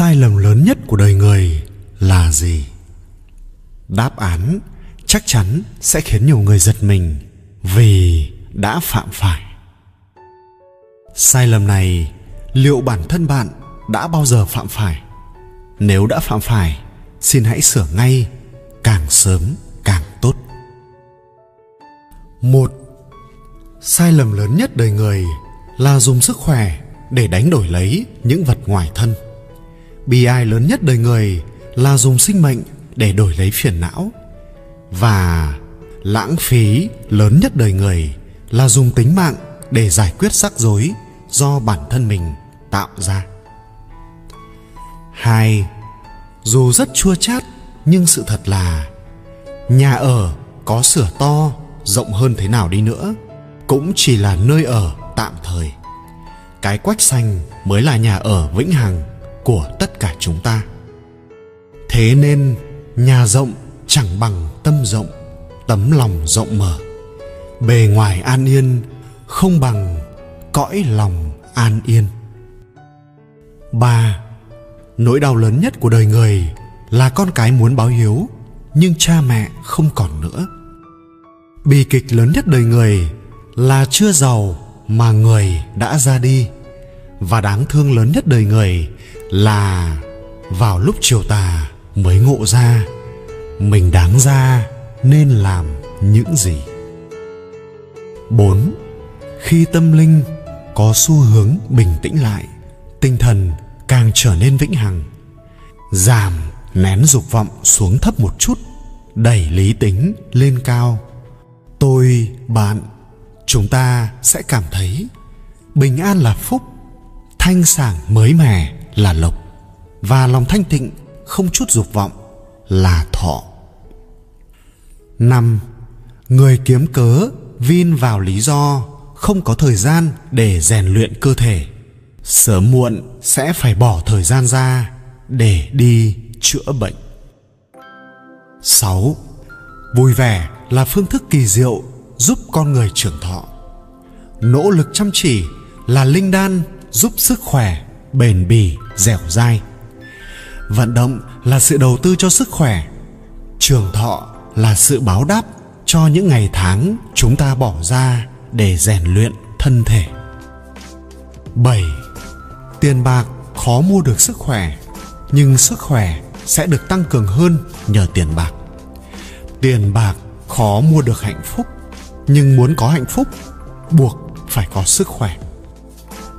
sai lầm lớn nhất của đời người là gì? Đáp án chắc chắn sẽ khiến nhiều người giật mình vì đã phạm phải. Sai lầm này liệu bản thân bạn đã bao giờ phạm phải? Nếu đã phạm phải, xin hãy sửa ngay, càng sớm càng tốt. Một, sai lầm lớn nhất đời người là dùng sức khỏe để đánh đổi lấy những vật ngoài thân bi ai lớn nhất đời người là dùng sinh mệnh để đổi lấy phiền não. Và lãng phí lớn nhất đời người là dùng tính mạng để giải quyết rắc rối do bản thân mình tạo ra. Hai, dù rất chua chát, nhưng sự thật là nhà ở có sửa to, rộng hơn thế nào đi nữa cũng chỉ là nơi ở tạm thời. Cái quách xanh mới là nhà ở vĩnh hằng của tất cả chúng ta. Thế nên, nhà rộng chẳng bằng tâm rộng, tấm lòng rộng mở. Bề ngoài an yên, không bằng cõi lòng an yên. Ba, nỗi đau lớn nhất của đời người là con cái muốn báo hiếu, nhưng cha mẹ không còn nữa. Bi kịch lớn nhất đời người là chưa giàu mà người đã ra đi. Và đáng thương lớn nhất đời người là vào lúc chiều tà mới ngộ ra mình đáng ra nên làm những gì 4. Khi tâm linh có xu hướng bình tĩnh lại, tinh thần càng trở nên vĩnh hằng. Giảm, nén dục vọng xuống thấp một chút, đẩy lý tính lên cao. Tôi, bạn, chúng ta sẽ cảm thấy bình an là phúc, thanh sảng mới mẻ là lộc và lòng thanh tịnh không chút dục vọng là thọ. Năm Người kiếm cớ vin vào lý do không có thời gian để rèn luyện cơ thể sớm muộn sẽ phải bỏ thời gian ra để đi chữa bệnh 6. Vui vẻ là phương thức kỳ diệu giúp con người trưởng thọ. Nỗ lực chăm chỉ là linh đan giúp sức khỏe, bền bỉ, dẻo dai. Vận động là sự đầu tư cho sức khỏe. Trường thọ là sự báo đáp cho những ngày tháng chúng ta bỏ ra để rèn luyện thân thể 7. Tiền bạc khó mua được sức khỏe, nhưng sức khỏe sẽ được tăng cường hơn nhờ tiền bạc. Tiền bạc khó mua được hạnh phúc, nhưng muốn có hạnh phúc buộc phải có sức khỏe.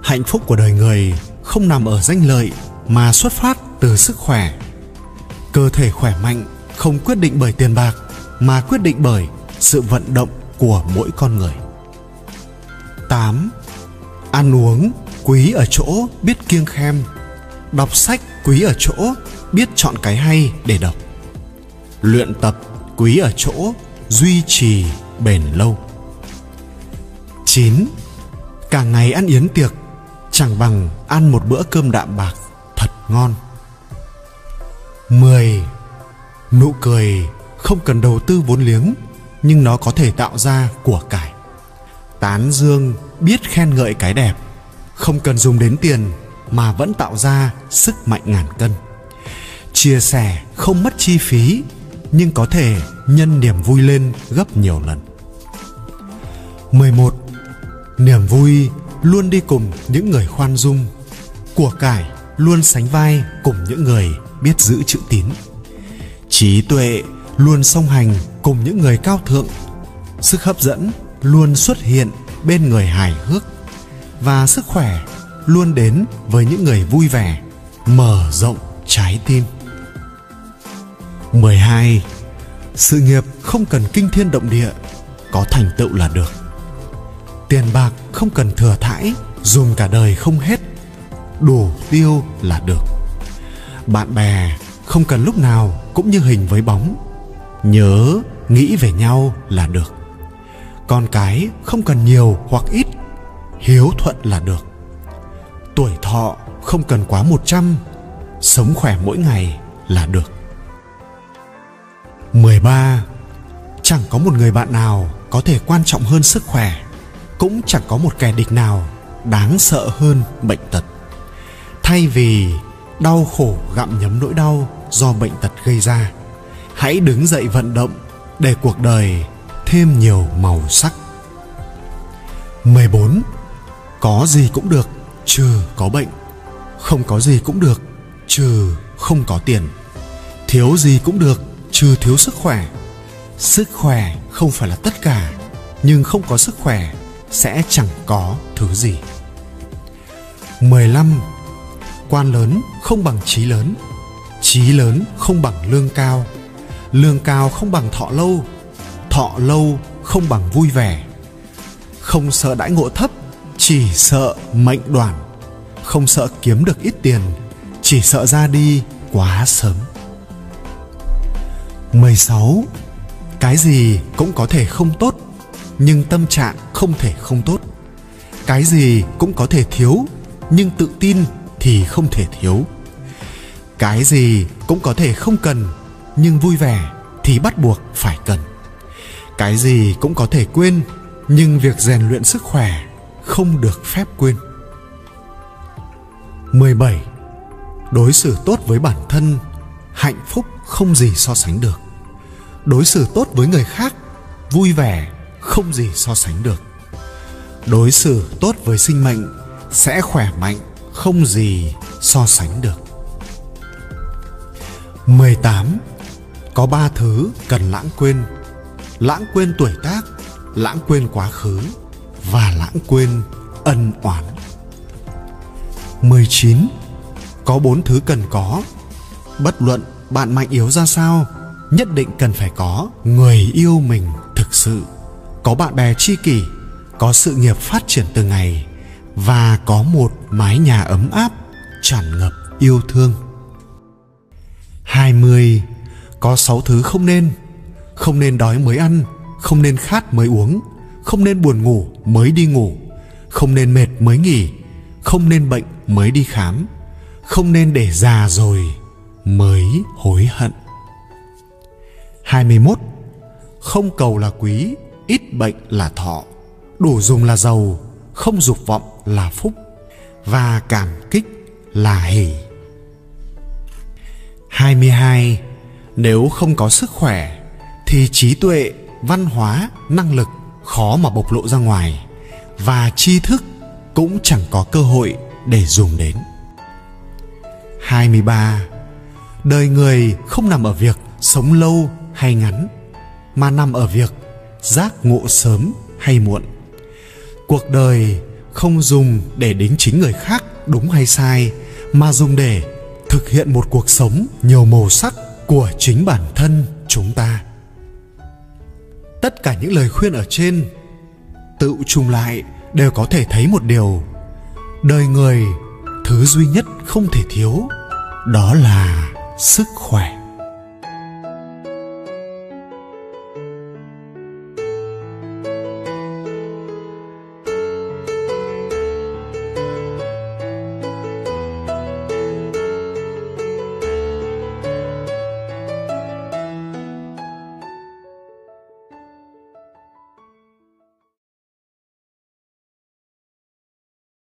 Hạnh phúc của đời người không nằm ở danh lợi mà xuất phát từ sức khỏe. Cơ thể khỏe mạnh không quyết định bởi tiền bạc, mà quyết định bởi sự vận động của mỗi con người 8. Ăn uống quý ở chỗ biết kiêng khem, Đọc sách quý ở chỗ biết chọn cái hay để đọc Luyện tập quý ở chỗ duy trì bền lâu 9. Cả ngày ăn yến tiệc chẳng bằng ăn một bữa cơm đạm bạc thật ngon 10. Nụ cười không cần đầu tư vốn liếng, nhưng nó có thể tạo ra của cải tán dương biết khen ngợi cái đẹp, không cần dùng đến tiền mà vẫn tạo ra sức mạnh ngàn cân chia sẻ không mất chi phí, nhưng có thể nhân niềm vui lên gấp nhiều lần 11. Niềm vui luôn đi cùng những người khoan dung. Của cải luôn sánh vai cùng những người biết giữ chữ tín. Trí tuệ luôn song hành cùng những người cao thượng. Sức hấp dẫn luôn xuất hiện bên người hài hước. Và sức khỏe luôn đến với những người vui vẻ mở rộng trái tim. 12. Sự nghiệp không cần kinh thiên động địa, có thành tựu là được. Tiền bạc không cần thừa thãi, dùng cả đời không hết, đủ tiêu là được. Bạn bè không cần lúc nào cũng như hình với bóng, nhớ nghĩ về nhau là được con cái không cần nhiều hoặc ít hiếu thuận là được tuổi thọ không cần quá một trăm sống khỏe mỗi ngày là được 13. Chẳng có một người bạn nào có thể quan trọng hơn sức khỏe, cũng chẳng có một kẻ địch nào đáng sợ hơn bệnh tật. Thay vì đau khổ gặm nhấm nỗi đau do bệnh tật gây ra, hãy đứng dậy vận động để cuộc đời thêm nhiều màu sắc. 14 có gì cũng được trừ có bệnh, không có gì cũng được trừ không có tiền. Thiếu gì cũng được trừ thiếu sức khỏe. Sức khỏe không phải là tất cả, nhưng không có sức khỏe sẽ chẳng có thứ gì. 15 quan lớn không bằng trí lớn trí lớn không bằng lương cao lương cao không bằng thọ lâu thọ lâu không bằng vui vẻ. Không sợ đãi ngộ thấp, chỉ sợ mệnh đoản. không sợ kiếm được ít tiền, chỉ sợ ra đi quá sớm. 16 cái gì cũng có thể không tốt nhưng tâm trạng không thể không tốt. Cái gì cũng có thể thiếu, nhưng tự tin thì không thể thiếu. Cái gì cũng có thể không cần, nhưng vui vẻ thì bắt buộc phải cần. Cái gì cũng có thể quên, nhưng việc rèn luyện sức khỏe không được phép quên. 17 đối xử tốt với bản thân, hạnh phúc không gì so sánh được. Đối xử tốt với người khác, vui vẻ không gì so sánh được. Đối xử tốt với sinh mệnh sẽ khỏe mạnh, không gì so sánh được. 18 có ba thứ cần lãng quên. Lãng quên tuổi tác, lãng quên quá khứ và lãng quên ân oán. 19 có bốn thứ cần có. Bất luận bạn mạnh yếu ra sao, nhất định cần phải có người yêu mình thực sự có bạn bè tri kỷ, có sự nghiệp phát triển từng ngày, và có một mái nhà ấm áp, tràn ngập yêu thương. 20 có sáu thứ không nên. Không nên đói mới ăn, không nên khát mới uống, không nên buồn ngủ mới đi ngủ, không nên mệt mới nghỉ, không nên bệnh mới đi khám, không nên để già rồi mới hối hận. 21 không cầu là quý ít bệnh là thọ, đủ dùng là giàu, không dục vọng là phúc, và cảm kích là hỷ. 22 nếu không có sức khỏe, thì trí tuệ, văn hóa, năng lực khó mà bộc lộ ra ngoài, và tri thức cũng chẳng có cơ hội để dùng đến. 23 đời người không nằm ở việc sống lâu hay ngắn, mà nằm ở việc giác ngộ sớm hay muộn. Cuộc đời không dùng để đính chính người khác đúng hay sai, mà dùng để thực hiện một cuộc sống nhiều màu sắc của chính bản thân chúng ta. Tất cả những lời khuyên ở trên tự trùng lại đều có thể thấy một điều. Đời người thứ duy nhất không thể thiếu đó là sức khỏe.